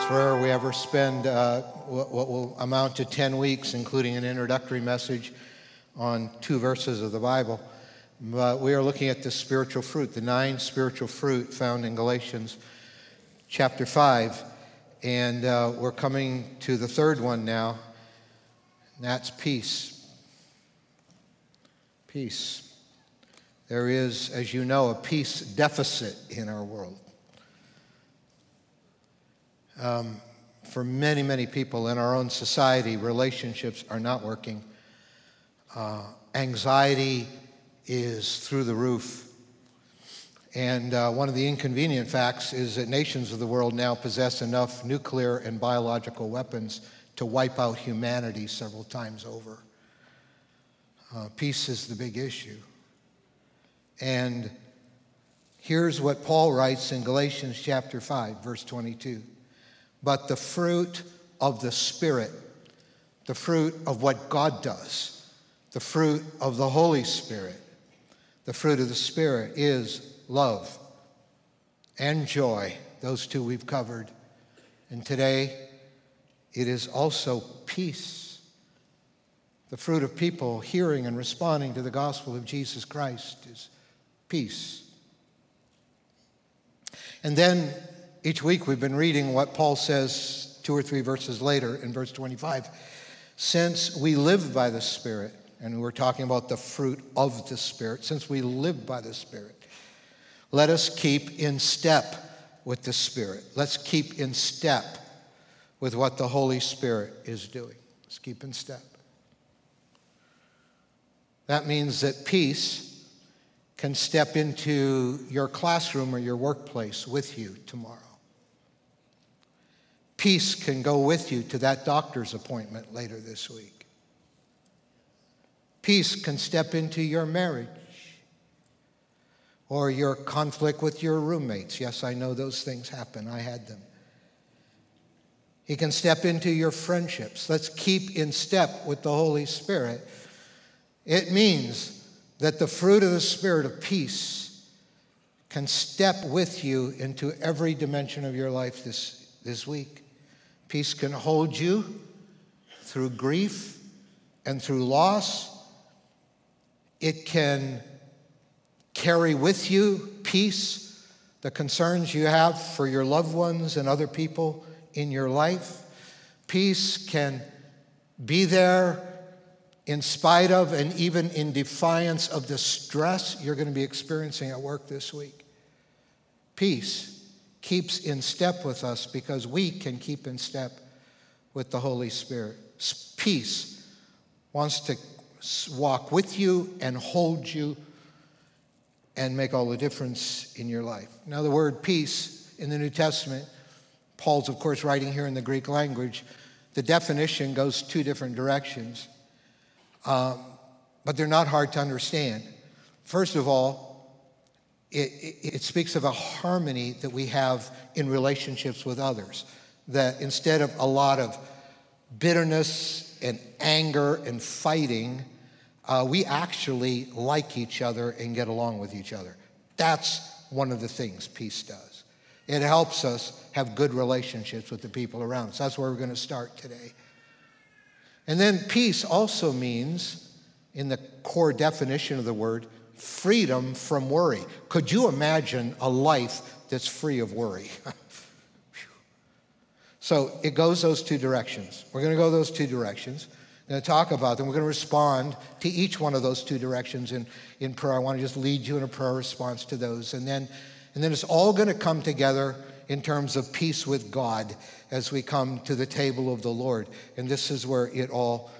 It's rare we ever spend uh, what, what will amount to 10 weeks, including an introductory message on two verses of the Bible. But we are looking at the spiritual fruit, the nine spiritual fruit found in Galatians chapter 5. And uh, we're coming to the third one now, and that's peace. Peace. There is, as you know, a peace deficit in our world. Um, for many, many people in our own society, relationships are not working. Uh, anxiety is through the roof. And uh, one of the inconvenient facts is that nations of the world now possess enough nuclear and biological weapons to wipe out humanity several times over. Uh, peace is the big issue. And here's what Paul writes in Galatians chapter 5, verse 22 but the fruit of the Spirit, the fruit of what God does, the fruit of the Holy Spirit. The fruit of the Spirit is love and joy. Those two we've covered. And today, it is also peace. The fruit of people hearing and responding to the gospel of Jesus Christ is peace. And then each week we've been reading what Paul says two or three verses later in verse 25. Since we live by the Spirit, and we're talking about the fruit of the Spirit, since we live by the Spirit, let us keep in step with the Spirit. Let's keep in step with what the Holy Spirit is doing. Let's keep in step. That means that peace can step into your classroom or your workplace with you tomorrow. Peace can go with you to that doctor's appointment later this week. Peace can step into your marriage or your conflict with your roommates. Yes, I know those things happen. I had them. He can step into your friendships. Let's keep in step with the Holy Spirit. It means that the fruit of the Spirit of peace can step with you into every dimension of your life this, this week. Peace can hold you through grief and through loss. It can carry with you peace, the concerns you have for your loved ones and other people in your life. Peace can be there in spite of and even in defiance of the stress you're going to be experiencing at work this week. Peace keeps in step with us because we can keep in step with the Holy Spirit. Peace wants to walk with you and hold you and make all the difference in your life. Now, the word peace in the New Testament, Paul's, of course, writing here in the Greek language, the definition goes two different directions, um, but they're not hard to understand. First of all, it, it, it speaks of a harmony that we have in relationships with others. That instead of a lot of bitterness and anger and fighting, uh, we actually like each other and get along with each other. That's one of the things peace does. It helps us have good relationships with the people around us. That's where we're going to start today. And then peace also means, in the core definition of the word, freedom from worry. Could you imagine a life that's free of worry? so it goes those two directions. We're going to go those two directions. I'm going to talk about them. We're going to respond to each one of those two directions in, in prayer. I want to just lead you in a prayer response to those. And then, and then it's all going to come together in terms of peace with God as we come to the table of the Lord. And this is where it all,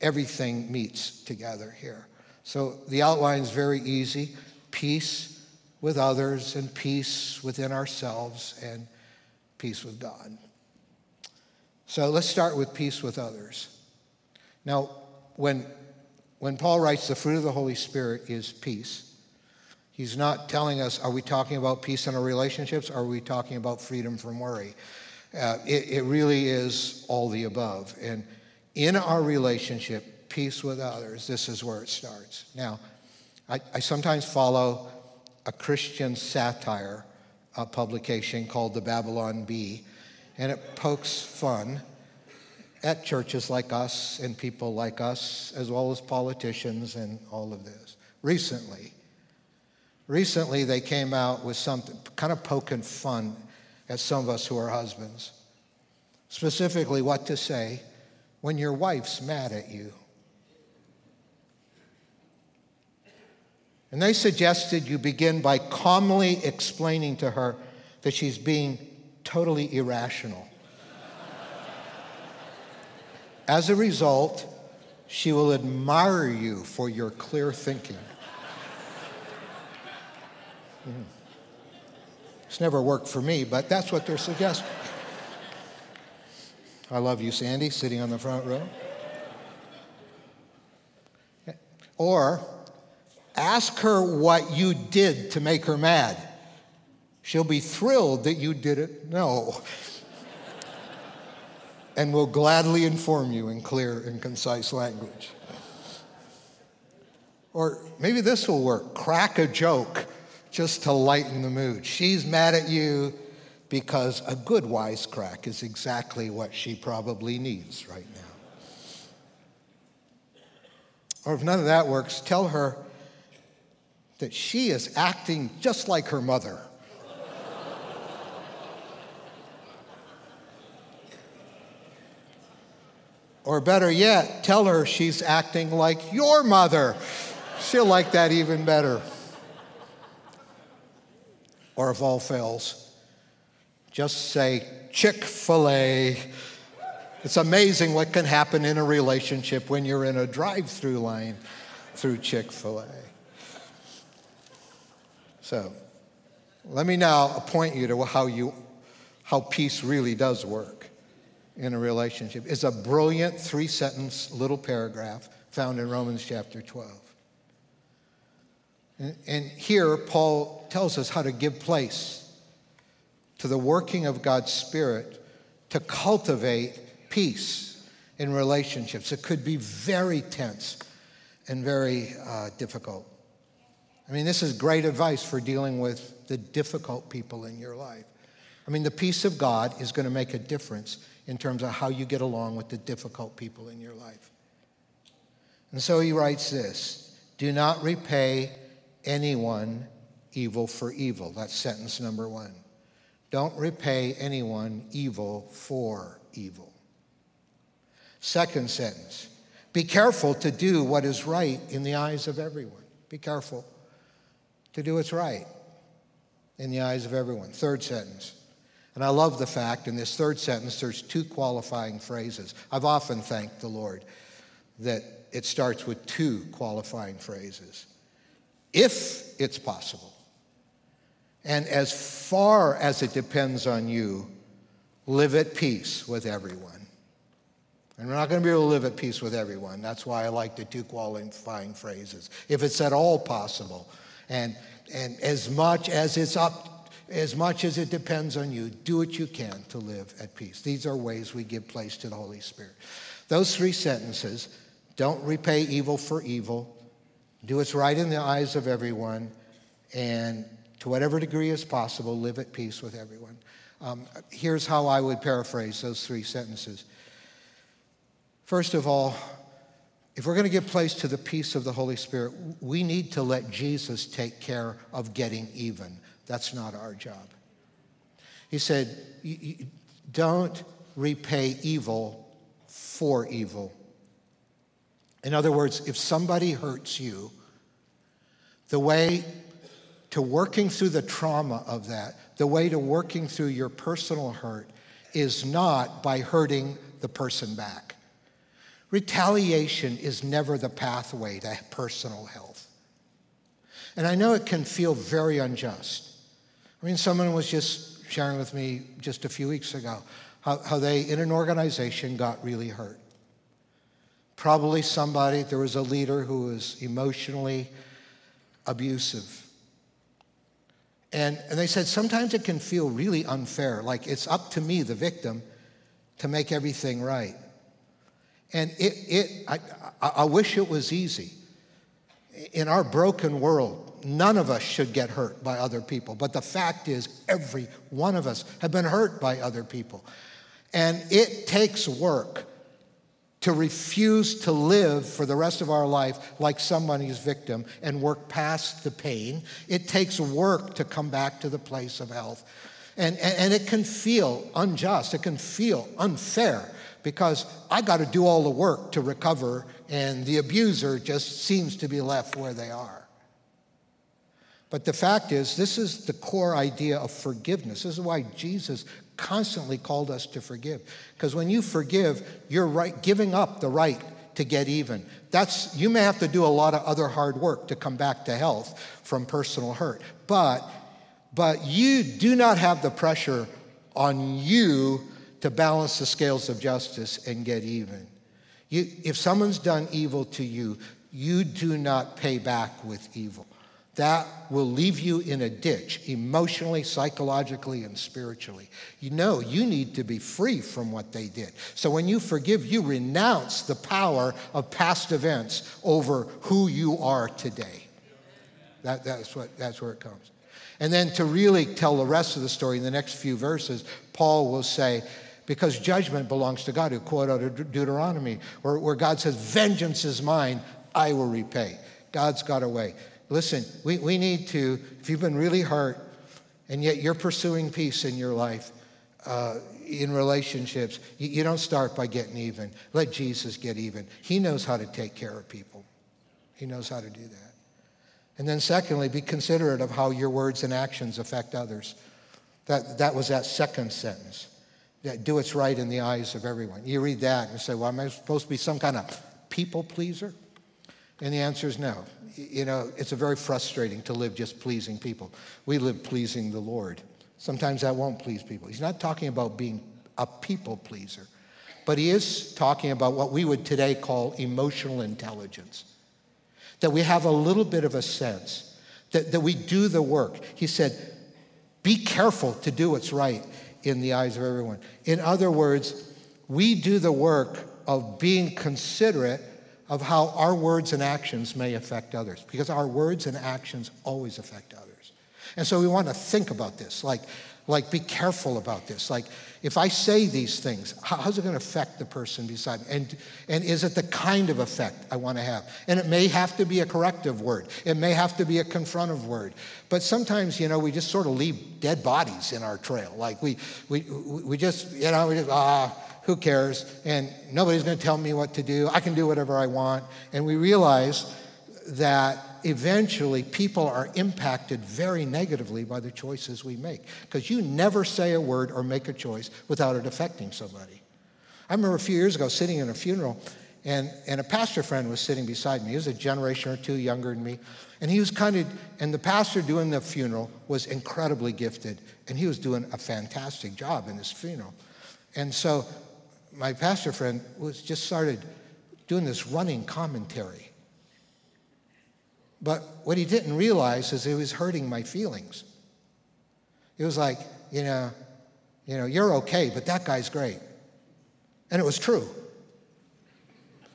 everything meets together here. So the outline is very easy peace with others, and peace within ourselves, and peace with God. So let's start with peace with others. Now, when, when Paul writes the fruit of the Holy Spirit is peace, he's not telling us, are we talking about peace in our relationships? Or are we talking about freedom from worry? Uh, it, it really is all the above. And in our relationship, peace with others, this is where it starts. Now, I, I sometimes follow a Christian satire publication called the Babylon Bee. and it pokes fun at churches like us and people like us, as well as politicians and all of this. Recently, recently they came out with something kind of poking fun at some of us who are husbands. Specifically, what to say when your wife's mad at you. And they suggested you begin by calmly explaining to her that she's being totally irrational. As a result, she will admire you for your clear thinking. Mm. It's never worked for me, but that's what they're suggesting. I love you, Sandy, sitting on the front row. Or ask her what you did to make her mad. She'll be thrilled that you didn't know and will gladly inform you in clear and concise language. Or maybe this will work crack a joke just to lighten the mood. She's mad at you because a good wisecrack is exactly what she probably needs right now. Or if none of that works, tell her that she is acting just like her mother. Or better yet, tell her she's acting like your mother. She'll like that even better. Or if all fails, just say Chick fil A. It's amazing what can happen in a relationship when you're in a drive through line through Chick fil A. So, let me now point you to how, you, how peace really does work in a relationship. It's a brilliant three sentence little paragraph found in Romans chapter 12. And, and here, Paul tells us how to give place to the working of God's Spirit to cultivate peace in relationships. It could be very tense and very uh, difficult. I mean, this is great advice for dealing with the difficult people in your life. I mean, the peace of God is going to make a difference in terms of how you get along with the difficult people in your life. And so he writes this Do not repay anyone evil for evil. That's sentence number one. Don't repay anyone evil for evil. Second sentence Be careful to do what is right in the eyes of everyone. Be careful to do what's right in the eyes of everyone. Third sentence and I love the fact in this third sentence, there's two qualifying phrases. I've often thanked the Lord that it starts with two qualifying phrases. If it's possible, and as far as it depends on you, live at peace with everyone. And we're not going to be able to live at peace with everyone. That's why I like the two qualifying phrases. If it's at all possible, and, and as much as it's up as much as it depends on you, do what you can to live at peace. These are ways we give place to the Holy Spirit. Those three sentences don't repay evil for evil, do what's right in the eyes of everyone, and to whatever degree is possible, live at peace with everyone. Um, here's how I would paraphrase those three sentences. First of all, if we're going to give place to the peace of the Holy Spirit, we need to let Jesus take care of getting even. That's not our job. He said, Don't repay evil for evil. In other words, if somebody hurts you, the way to working through the trauma of that, the way to working through your personal hurt, is not by hurting the person back. Retaliation is never the pathway to personal health. And I know it can feel very unjust. I mean, someone was just sharing with me just a few weeks ago how, how they, in an organization, got really hurt. Probably somebody, there was a leader who was emotionally abusive. And, and they said sometimes it can feel really unfair, like it's up to me, the victim, to make everything right. And it, it I, I wish it was easy. In our broken world, none of us should get hurt by other people. But the fact is, every one of us have been hurt by other people. And it takes work to refuse to live for the rest of our life like somebody's victim and work past the pain. It takes work to come back to the place of health. And, and, and it can feel unjust, it can feel unfair because I got to do all the work to recover, and the abuser just seems to be left where they are. But the fact is, this is the core idea of forgiveness. This is why Jesus constantly called us to forgive. Because when you forgive, you're right, giving up the right to get even. That's you may have to do a lot of other hard work to come back to health from personal hurt. But but you do not have the pressure on you to balance the scales of justice and get even. You, if someone's done evil to you, you do not pay back with evil that will leave you in a ditch emotionally, psychologically, and spiritually. You know, you need to be free from what they did. So when you forgive, you renounce the power of past events over who you are today. That, that's, what, that's where it comes. And then to really tell the rest of the story in the next few verses, Paul will say, because judgment belongs to God, who quote out of Deuteronomy, where, where God says, Vengeance is mine, I will repay. God's got a way. Listen, we, we need to, if you've been really hurt and yet you're pursuing peace in your life, uh, in relationships, you, you don't start by getting even. Let Jesus get even. He knows how to take care of people, He knows how to do that. And then, secondly, be considerate of how your words and actions affect others. That, that was that second sentence. Do what's right in the eyes of everyone. You read that and you say, Well, am I supposed to be some kind of people pleaser? And the answer is no. You know, it's a very frustrating to live just pleasing people. We live pleasing the Lord. Sometimes that won't please people. He's not talking about being a people pleaser, but he is talking about what we would today call emotional intelligence. That we have a little bit of a sense, that, that we do the work. He said, be careful to do what's right in the eyes of everyone. In other words, we do the work of being considerate of how our words and actions may affect others, because our words and actions always affect others. And so we want to think about this, like, like be careful about this. Like, if I say these things, how's it going to affect the person beside me? And, and is it the kind of effect I want to have? And it may have to be a corrective word. It may have to be a confrontive word. But sometimes, you know, we just sort of leave dead bodies in our trail. Like we, we, we just, you know, we just, ah, who cares? And nobody's going to tell me what to do. I can do whatever I want. And we realize that eventually people are impacted very negatively by the choices we make because you never say a word or make a choice without it affecting somebody. I remember a few years ago sitting in a funeral and, and a pastor friend was sitting beside me. He was a generation or two younger than me. And he was kind of, and the pastor doing the funeral was incredibly gifted. And he was doing a fantastic job in this funeral. And so my pastor friend was just started doing this running commentary. But what he didn't realize is it was hurting my feelings. It was like, you know, you know, you're okay, but that guy's great. And it was true.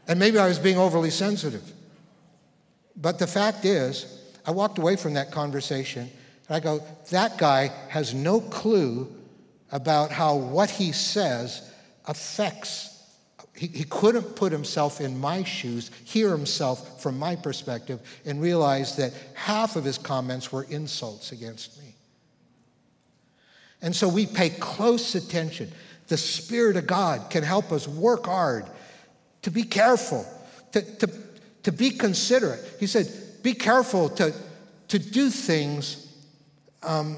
And maybe I was being overly sensitive. But the fact is, I walked away from that conversation and I go, that guy has no clue about how what he says affects. He, he couldn't put himself in my shoes, hear himself from my perspective, and realize that half of his comments were insults against me. And so we pay close attention. The Spirit of God can help us work hard, to be careful, to, to, to be considerate. He said, be careful to, to do things um,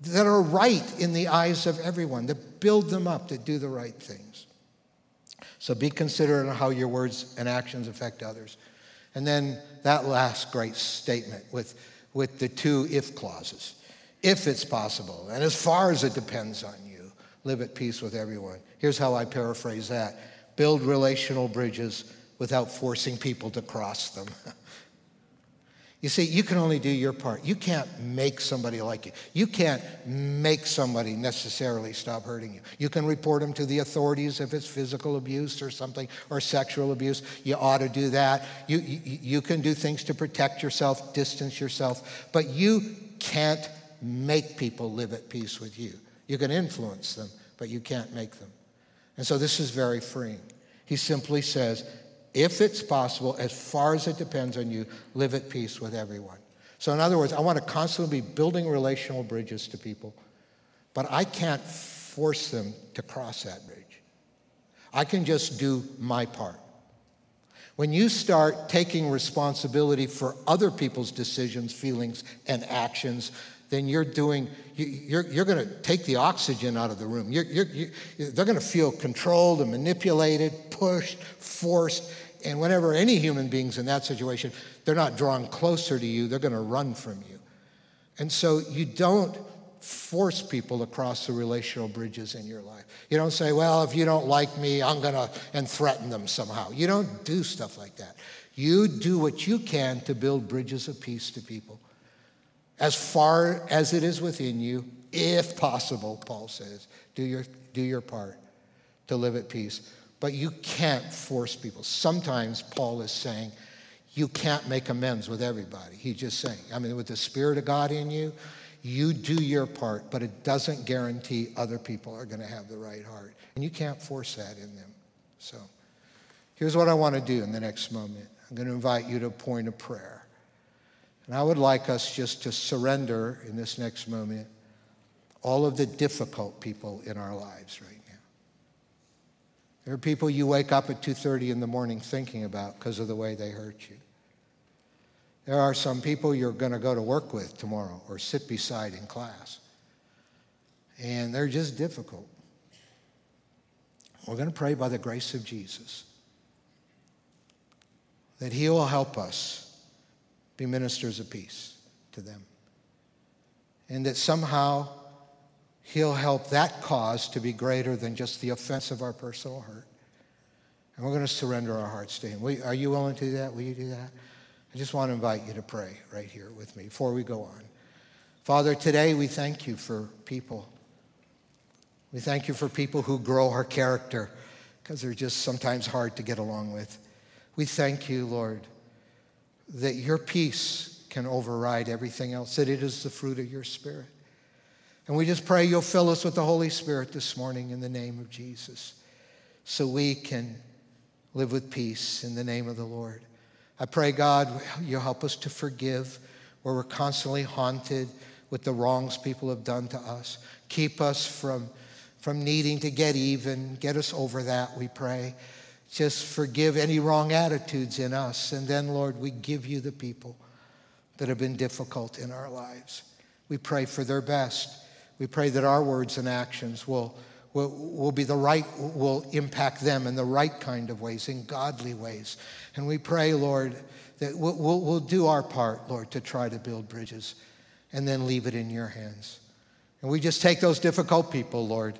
that are right in the eyes of everyone, to build them up, to do the right things. So be considerate of how your words and actions affect others. And then that last great statement with, with the two if clauses. If it's possible, and as far as it depends on you, live at peace with everyone. Here's how I paraphrase that build relational bridges without forcing people to cross them. You see, you can only do your part. You can't make somebody like you. You can't make somebody necessarily stop hurting you. You can report them to the authorities if it's physical abuse or something, or sexual abuse. You ought to do that. You, you, you can do things to protect yourself, distance yourself, but you can't make people live at peace with you. You can influence them, but you can't make them. And so this is very freeing. He simply says, if it's possible, as far as it depends on you, live at peace with everyone. So, in other words, I want to constantly be building relational bridges to people, but I can't force them to cross that bridge. I can just do my part. When you start taking responsibility for other people's decisions, feelings, and actions, then you're doing, you're, you're going to take the oxygen out of the room. You're, you're, you, they're going to feel controlled and manipulated, pushed, forced. And whenever any human being's in that situation, they're not drawn closer to you, they're going to run from you. And so you don't force people across the relational bridges in your life. You don't say, well, if you don't like me, I'm going to, and threaten them somehow. You don't do stuff like that. You do what you can to build bridges of peace to people as far as it is within you, if possible, Paul says. Do your, do your part to live at peace. But you can't force people. Sometimes Paul is saying, you can't make amends with everybody. He's just saying, I mean, with the Spirit of God in you, you do your part, but it doesn't guarantee other people are going to have the right heart. And you can't force that in them. So here's what I want to do in the next moment I'm going to invite you to a point of prayer. And I would like us just to surrender in this next moment all of the difficult people in our lives right now. There are people you wake up at 2:30 in the morning thinking about because of the way they hurt you. There are some people you're going to go to work with tomorrow or sit beside in class. And they're just difficult. We're going to pray by the grace of Jesus that He will help us be ministers of peace to them. And that somehow He'll help that cause to be greater than just the offense of our personal hurt. And we're going to surrender our hearts to Him. Are you willing to do that? Will you do that? I just want to invite you to pray right here with me before we go on. Father, today we thank you for people. We thank you for people who grow our character because they're just sometimes hard to get along with. We thank you, Lord, that your peace can override everything else, that it is the fruit of your Spirit. And we just pray you'll fill us with the Holy Spirit this morning in the name of Jesus so we can live with peace in the name of the Lord. I pray, God, you'll help us to forgive where we're constantly haunted with the wrongs people have done to us. Keep us from, from needing to get even. Get us over that, we pray. Just forgive any wrong attitudes in us. And then, Lord, we give you the people that have been difficult in our lives. We pray for their best. We pray that our words and actions will, will, will be the right, will impact them in the right kind of ways, in godly ways. And we pray, Lord, that we'll, we'll, we'll do our part, Lord, to try to build bridges and then leave it in your hands. And we just take those difficult people, Lord,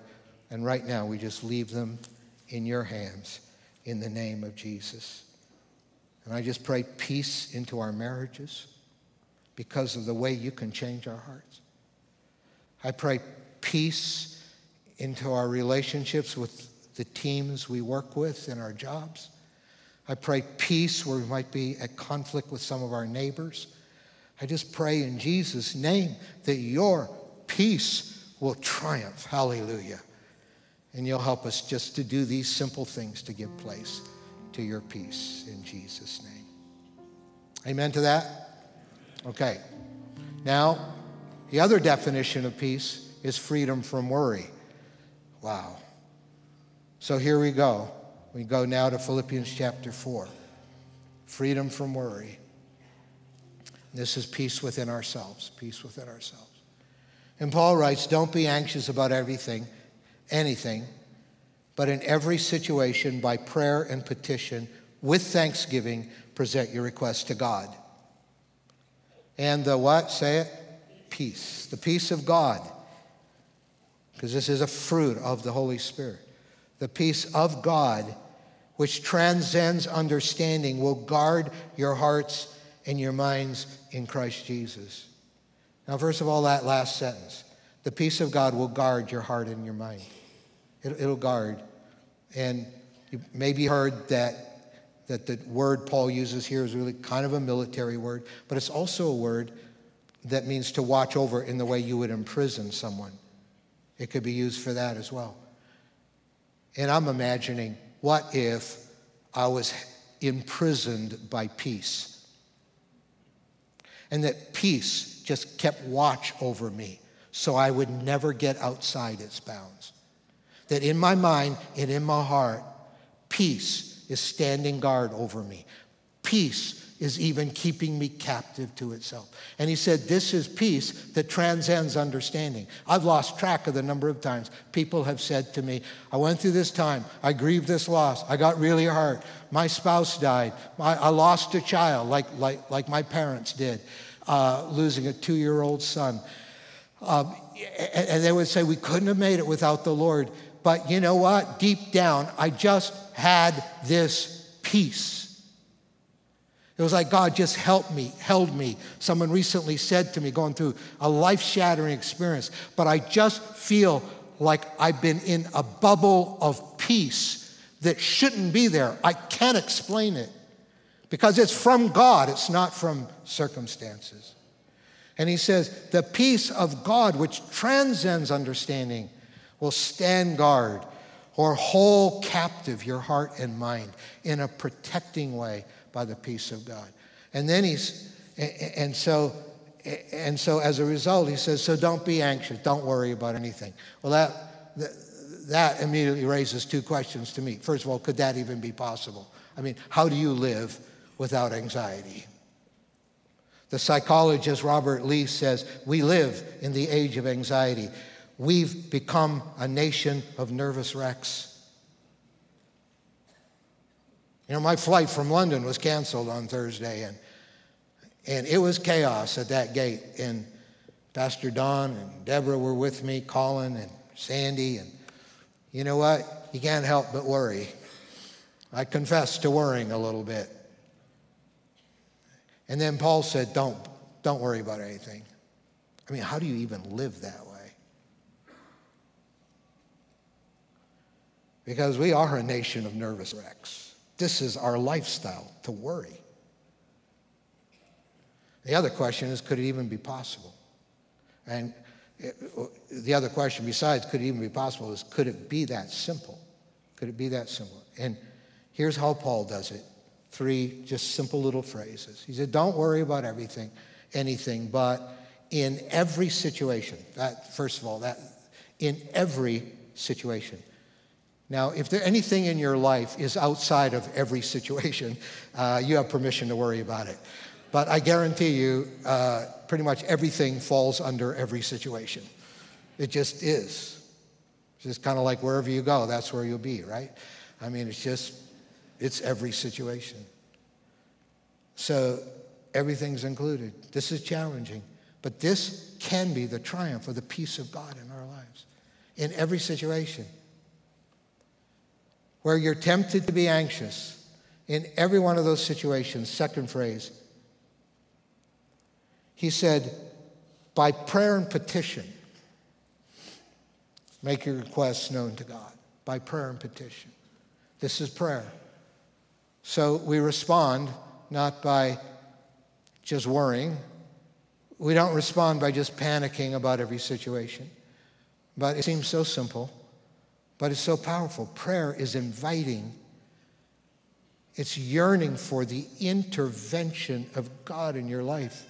and right now we just leave them in your hands in the name of Jesus. And I just pray peace into our marriages because of the way you can change our hearts. I pray peace into our relationships with the teams we work with in our jobs. I pray peace where we might be at conflict with some of our neighbors. I just pray in Jesus' name that your peace will triumph. Hallelujah. And you'll help us just to do these simple things to give place to your peace in Jesus' name. Amen to that? Okay. Now, the other definition of peace is freedom from worry. Wow. So here we go. We go now to Philippians chapter 4. Freedom from worry. This is peace within ourselves, peace within ourselves. And Paul writes, Don't be anxious about everything anything, but in every situation, by prayer and petition, with thanksgiving, present your requests to God. And the what? Say it? Peace. The peace of God. Because this is a fruit of the Holy Spirit. The peace of God, which transcends understanding, will guard your hearts and your minds in Christ Jesus. Now, first of all, that last sentence the peace of God will guard your heart and your mind. It, will guard. And you maybe heard that, that the word Paul uses here is really kind of a military word, but it's also a word that means to watch over in the way you would imprison someone. It could be used for that as well. And I'm imagining what if I was imprisoned by peace? And that peace just kept watch over me so I would never get outside its bounds. That in my mind and in my heart, peace is standing guard over me. Peace is even keeping me captive to itself. And he said, This is peace that transcends understanding. I've lost track of the number of times people have said to me, I went through this time, I grieved this loss, I got really hurt, my spouse died, I, lost a child like, like, like my parents did, uh, losing a two year old son. Um, and they would say, We couldn't have made it without the Lord. But you know what? Deep down, I just had this peace. It was like God just helped me, held me. Someone recently said to me, going through a life shattering experience, but I just feel like I've been in a bubble of peace that shouldn't be there. I can't explain it because it's from God, it's not from circumstances. And he says, the peace of God, which transcends understanding, will stand guard or hold captive your heart and mind in a protecting way by the peace of God. And then he's, and so, and so as a result, he says, so don't be anxious, don't worry about anything. Well, that, that immediately raises two questions to me. First of all, could that even be possible? I mean, how do you live without anxiety? The psychologist Robert Leahy says, we live in the age of anxiety. We've become a nation of nervous wrecks. You know, my flight from London was canceled on Thursday, and, and it was chaos at that gate. And Pastor Don and Deborah were with me, Colin and Sandy, and you know what? You can't help but worry. I confess to worrying a little bit. And then Paul said, Don't, don't worry about anything. I mean, how do you even live that way? Because we are a nation of nervous wrecks. This is our lifestyle to worry. The other question is could it even be possible? And eh, the other question, besides could it even be possible, is could it be that simple? Could it be that simple? And here's how Paul does it three just simple little phrases. He said, Don't worry about everything, anything, but in every situation, that, first of all, that in every situation. Now, if there anything in your life is outside of every situation, uh, you have permission to worry about it. But I guarantee you, uh, pretty much everything falls under every situation. It just is. It's just kind of like wherever you go, that's where you'll be, right? I mean, it's just, it's every situation. So everything's included. This is challenging, but this can be the triumph of the peace of God in our lives in every situation where you're tempted to be anxious, in every one of those situations, second phrase, he said, by prayer and petition, make your requests known to God. By prayer and petition. This is prayer. So we respond not by just worrying. We don't respond by just panicking about every situation. But it seems so simple. But it's so powerful. Prayer is inviting, it's yearning for the intervention of God in your life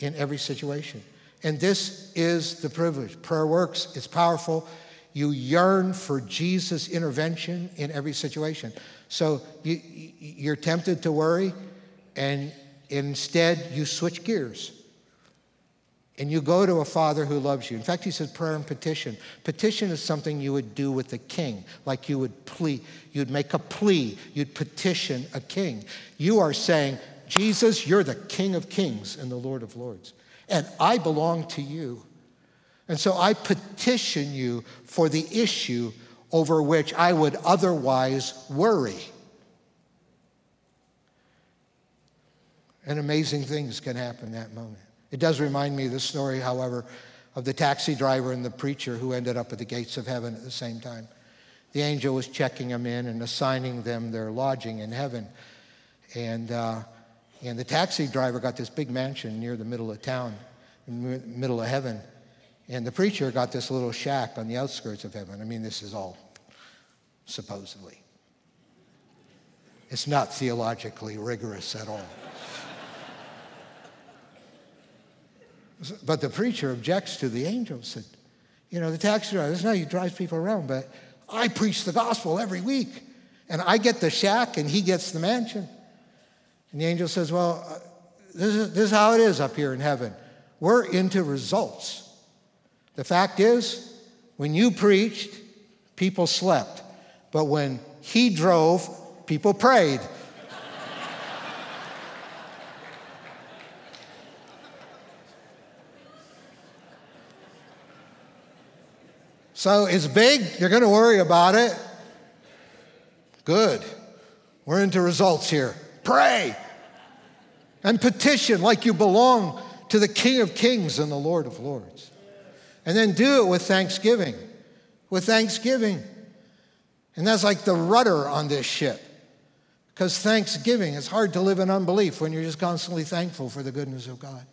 in every situation. And this is the privilege. Prayer works, it's powerful. You yearn for Jesus' intervention in every situation. So you, you're tempted to worry, and instead you switch gears and you go to a father who loves you. In fact, he says prayer and petition. Petition is something you would do with a king, like you would plea, you'd make a plea, you'd petition a king. You are saying, Jesus, you're the King of kings and the Lord of lords, and I belong to you. And so I petition you for the issue over which I would otherwise worry. And amazing things can happen that moment. It does remind me of the story, however, of the taxi driver and the preacher who ended up at the gates of heaven at the same time. The angel was checking them in and assigning them their lodging in heaven. And, uh, and the taxi driver got this big mansion near the middle of town, middle of heaven. And the preacher got this little shack on the outskirts of heaven. I mean, this is all supposedly. It's not theologically rigorous at all. But the preacher objects to the angel, said, You know, the taxi driver, is how he drives people around, but I preach the gospel every week. And I get the shack and he gets the mansion. And the angel says, Well, uh, this is, this is how it is up here in heaven. We're into results. The fact is, when you preached, people slept. But when he drove, people prayed. So it's big, you're going to worry about it. Good. We're into results here. Pray and petition like you belong to the King of Kings and the Lord of Lords. And then do it with thanksgiving. With thanksgiving. And that's like the rudder on this ship. Because thanksgiving, it's hard to live in unbelief when you're just constantly thankful for the goodness of God.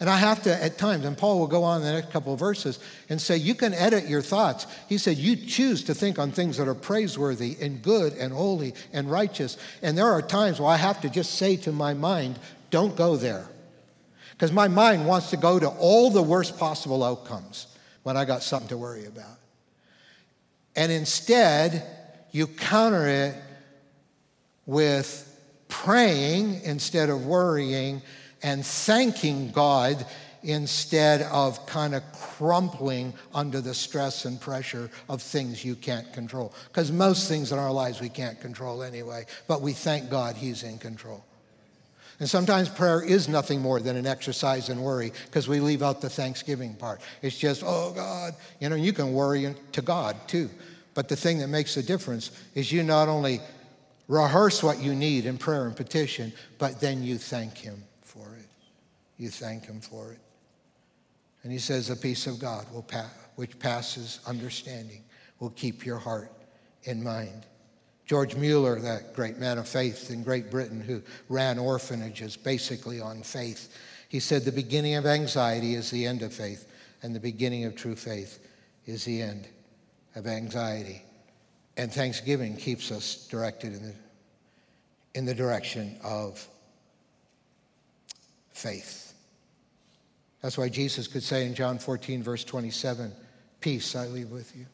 And I have to, at times, and Paul will go on in the next couple of verses and say, You can edit your thoughts. He said, You choose to think on things that are praiseworthy and good and holy and righteous. And there are times where I have to just say to my mind, Don't go there. Because my mind wants to go to all the worst possible outcomes when I got something to worry about. And instead, you counter it with praying instead of worrying and thanking God instead of kind of crumpling under the stress and pressure of things you can't control. Because most things in our lives we can't control anyway, but we thank God He's in control. And sometimes prayer is nothing more than an exercise in worry because we leave out the thanksgiving part. It's just, oh God, you know, you can worry to God too. But the thing that makes the difference is you not only rehearse what you need in prayer and petition, but then you thank Him you thank Him for it. And He says, The peace of God, will pa- which passes understanding, will keep your heart in mind. George Mueller, that great man of faith in Great Britain who ran orphanages basically on faith, he said, The beginning of anxiety is the end of faith, and the beginning of true faith is the end of anxiety. And thanksgiving keeps us directed in the, in the direction of faith. That's why Jesus could say in John 14, verse 27, Peace I leave with you.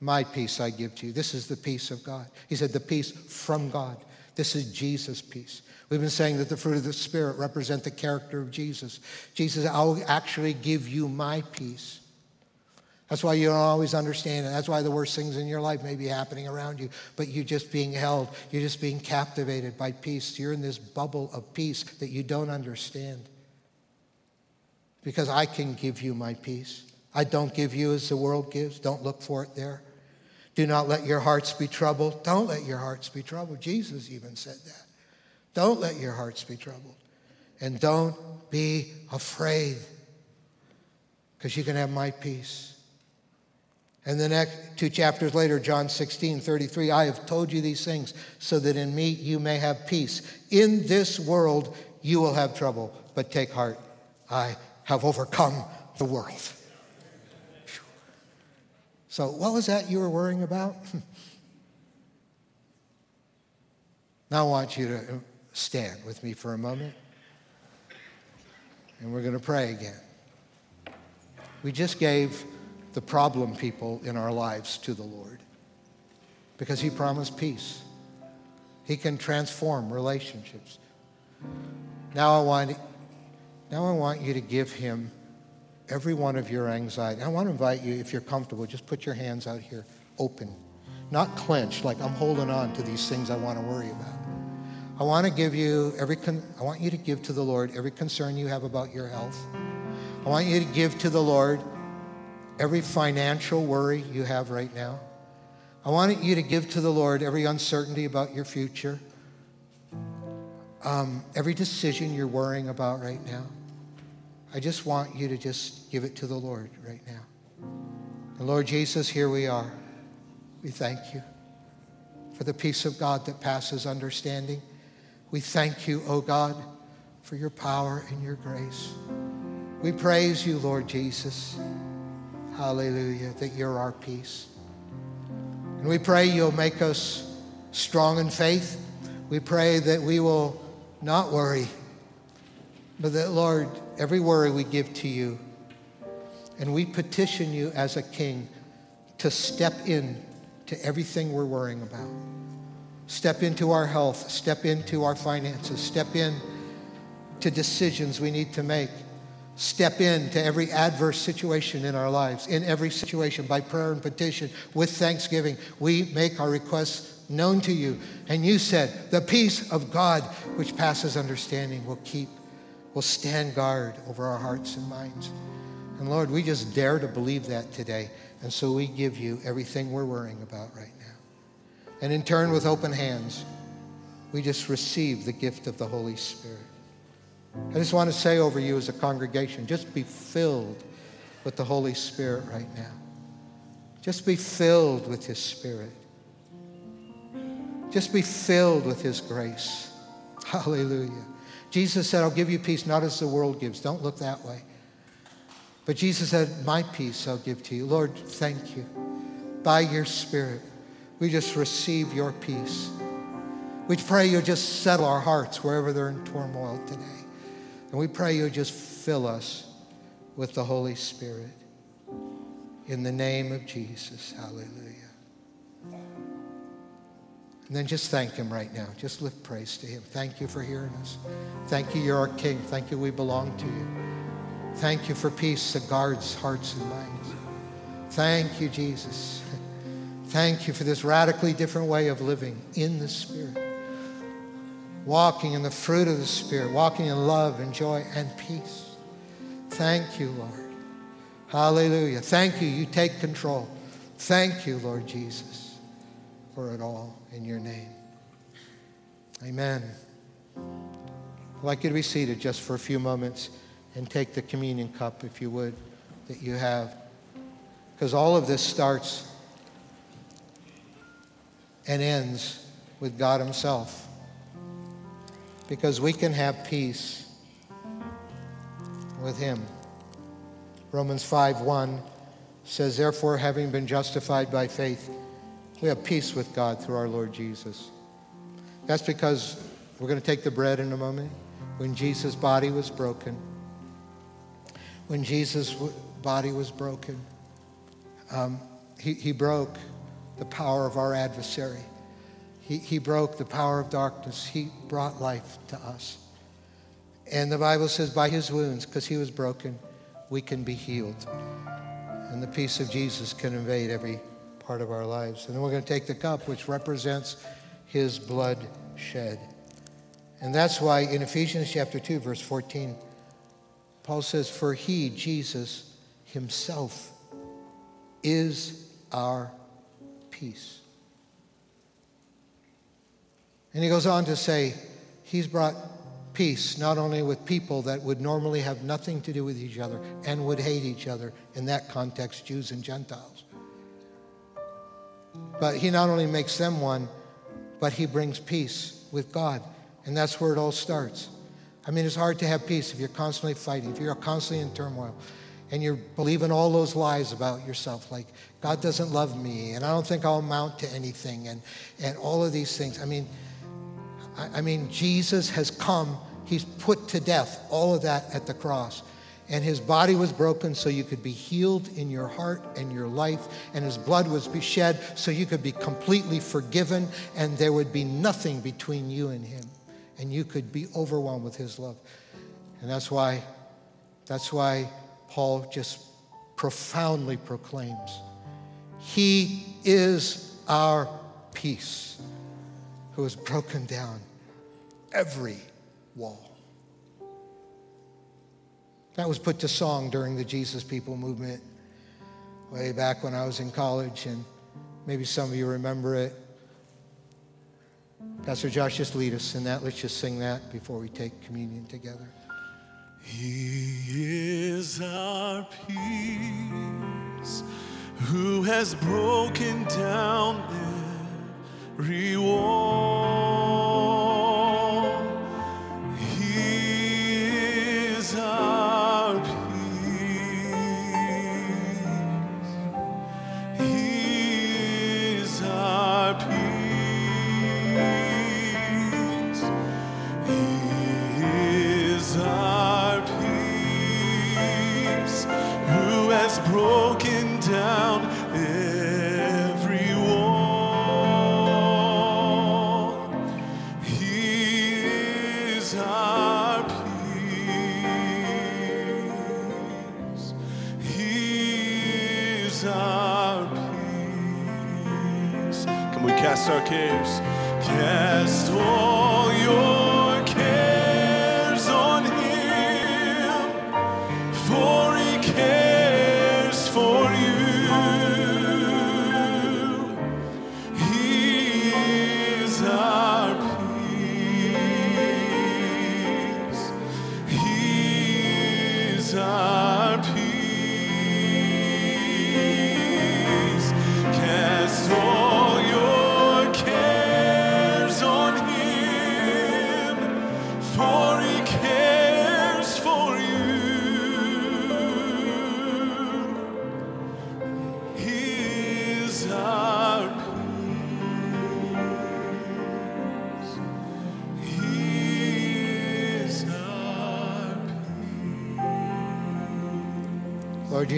My peace I give to you. This is the peace of God. He said, The peace from God. This is Jesus' peace. We've been saying that the fruit of the Spirit represent the character of Jesus. Jesus, I'll actually give you my peace. That's why you don't always understand it. That's why the worst things in your life may be happening around you, but you're just being held. You're just being captivated by peace. You're in this bubble of peace that you don't understand because I can give you my peace. I don't give you as the world gives. Don't look for it there. Do not let your hearts be troubled. Don't let your hearts be troubled. Jesus even said that. Don't let your hearts be troubled. And don't be afraid because you can have my peace. And the next two chapters later, John 16, 33, I have told you these things so that in me you may have peace. In this world you will have trouble, but take heart. I have overcome the world. So, what was that you were worrying about? now, I want you to stand with me for a moment, and we're going to pray again. We just gave the problem people in our lives to the Lord because He promised peace. He can transform relationships. Now I want now I want you to give him every one of your anxiety. I want to invite you, if you're comfortable, just put your hands out here open, not clenched, like I'm holding on to these things I want to worry about. I want to give you every, con- I want you to give to the Lord every concern you have about your health. I want you to give to the Lord every financial worry you have right now. I want you to give to the Lord every uncertainty about your future, um, every decision you're worrying about right now. I just want you to just give it to the Lord right now. And Lord Jesus, here we are. We thank you for the peace of God that passes understanding. We thank you, O oh God, for your power and your grace. We praise you, Lord Jesus. Hallelujah, that you're our peace. And we pray you'll make us strong in faith. We pray that we will not worry, but that, Lord, every worry we give to you. And we petition you as a king to step in to everything we're worrying about. Step into our health, step into our finances, step in to decisions we need to make. Step in to every adverse situation in our lives, in every situation by prayer and petition with thanksgiving. We make our requests known to you. And you said, The peace of God, which passes understanding, will keep, will stand guard over our hearts and minds. And Lord, we just dare to believe that today. And so we give you everything we're worrying about right now. And in turn, with open hands, we just receive the gift of the Holy Spirit. I just want to say over you as a congregation just be filled with the Holy Spirit right now. Just be filled with His Spirit. Just be filled with His grace. Hallelujah. Jesus said, I'll give you peace not as the world gives. Don't look that way. But Jesus said, My peace I'll give to you. Lord, thank you. By your Spirit, we just receive your peace. We pray you'll just settle our hearts wherever they're in turmoil today. And we pray you'll just fill us with the Holy Spirit. In the name of Jesus. Hallelujah. And then just thank him right now. Just lift praise to him. Thank you for hearing us. Thank you, you're our King. Thank you, we belong to you. Thank you for peace that guards hearts and minds. Thank you, Jesus. Thank you for this radically different way of living in the Spirit. Walking in the fruit of the Spirit, walking in love and joy and peace. Thank you, Lord. Hallelujah. Thank you. You take control. Thank you, Lord Jesus, for it all in your name. Amen. I'd like you to be seated just for a few moments and take the communion cup, if you would, that you have. Because all of this starts and ends with God Himself. Because we can have peace with Him. Romans 5 1 says, Therefore, having been justified by faith, we have peace with God through our Lord Jesus. That's because we're going to take the bread in a moment. When Jesus' body was broken, when Jesus' body was broken, um, he, he broke the power of our adversary. He, he broke the power of darkness. He brought life to us. And the Bible says, by his wounds, because he was broken, we can be healed. And the peace of Jesus can invade every part of our lives. And then we're going to take the cup, which represents his blood shed. And that's why in Ephesians chapter 2, verse 14, Paul says, For he, Jesus himself, is our peace. And he goes on to say, He's brought peace not only with people that would normally have nothing to do with each other and would hate each other, in that context, Jews and Gentiles. But he not only makes them one, but he brings peace with God. And that's where it all starts. I mean, it's hard to have peace if you're constantly fighting, if you're constantly in turmoil, and you're believing all those lies about yourself, like God doesn't love me, and I don't think I'll amount to anything, and, and all of these things. I mean, I, I mean, Jesus has come, He's put to death all of that at the cross. And his body was broken so you could be healed in your heart and your life. And his blood was shed so you could be completely forgiven and there would be nothing between you and him and you could be overwhelmed with his love. And that's why, that's why Paul just profoundly proclaims He is our peace, who has broken down every wall. That was put to song during the Jesus People movement way back when I was in college, and maybe some of you remember it. Pastor Josh, just lead us in that. Let's just sing that before we take communion together. He is our peace, who has broken down every wall.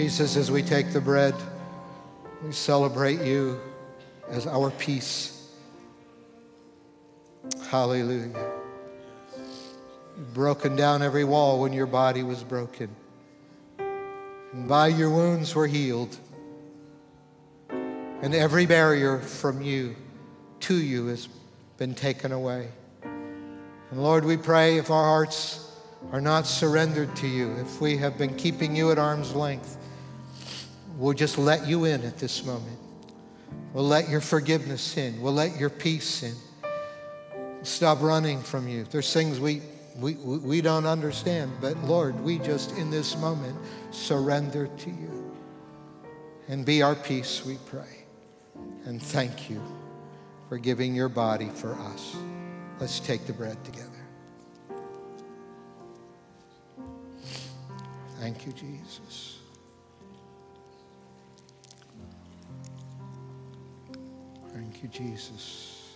Jesus, as we take the bread, we celebrate you as our peace. Hallelujah. You've broken down every wall when your body was broken. And by your wounds were healed. And every barrier from you to you has been taken away. And Lord, we pray if our hearts are not surrendered to you, if we have been keeping you at arm's length, we'll just let you in at this moment. We'll let your forgiveness in. We'll let your peace in. Stop running from you. There's things we, we, we don't understand, but Lord, we just in this moment surrender to you. And be our peace, we pray. And thank you for giving your body for us. Let's take the bread together. Thank you, Jesus. Thank you, Jesus.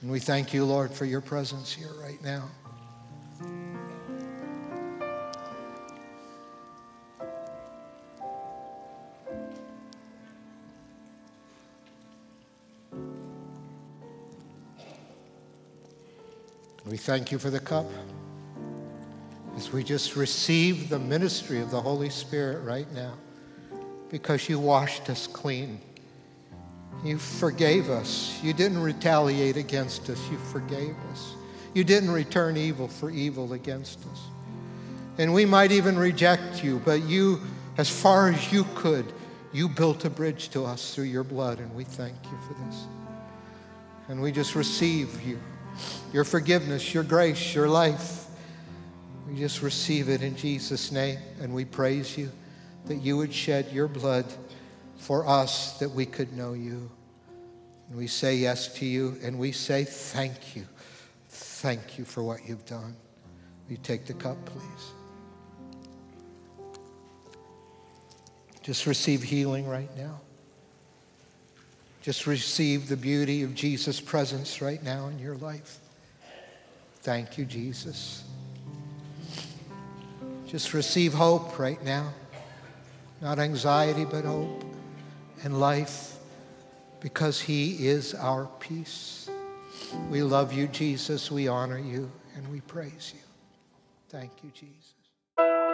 And we thank you, Lord, for your presence here right now. We thank you for the cup as we just receive the ministry of the Holy Spirit right now because you washed us clean. You forgave us. You didn't retaliate against us. You forgave us. You didn't return evil for evil against us. And we might even reject you, but you, as far as you could, you built a bridge to us through your blood, and we thank you for this. And we just receive you, your forgiveness, your grace, your life. We just receive it in Jesus' name, and we praise you that you would shed your blood for us that we could know you. And we say yes to you, and we say thank you. Thank you for what you've done. Will you take the cup, please? Just receive healing right now. Just receive the beauty of Jesus' presence right now in your life. Thank you, Jesus. Just receive hope right now. Not anxiety, but hope and life because He is our peace. We love you, Jesus. We honor you and we praise you. Thank you, Jesus.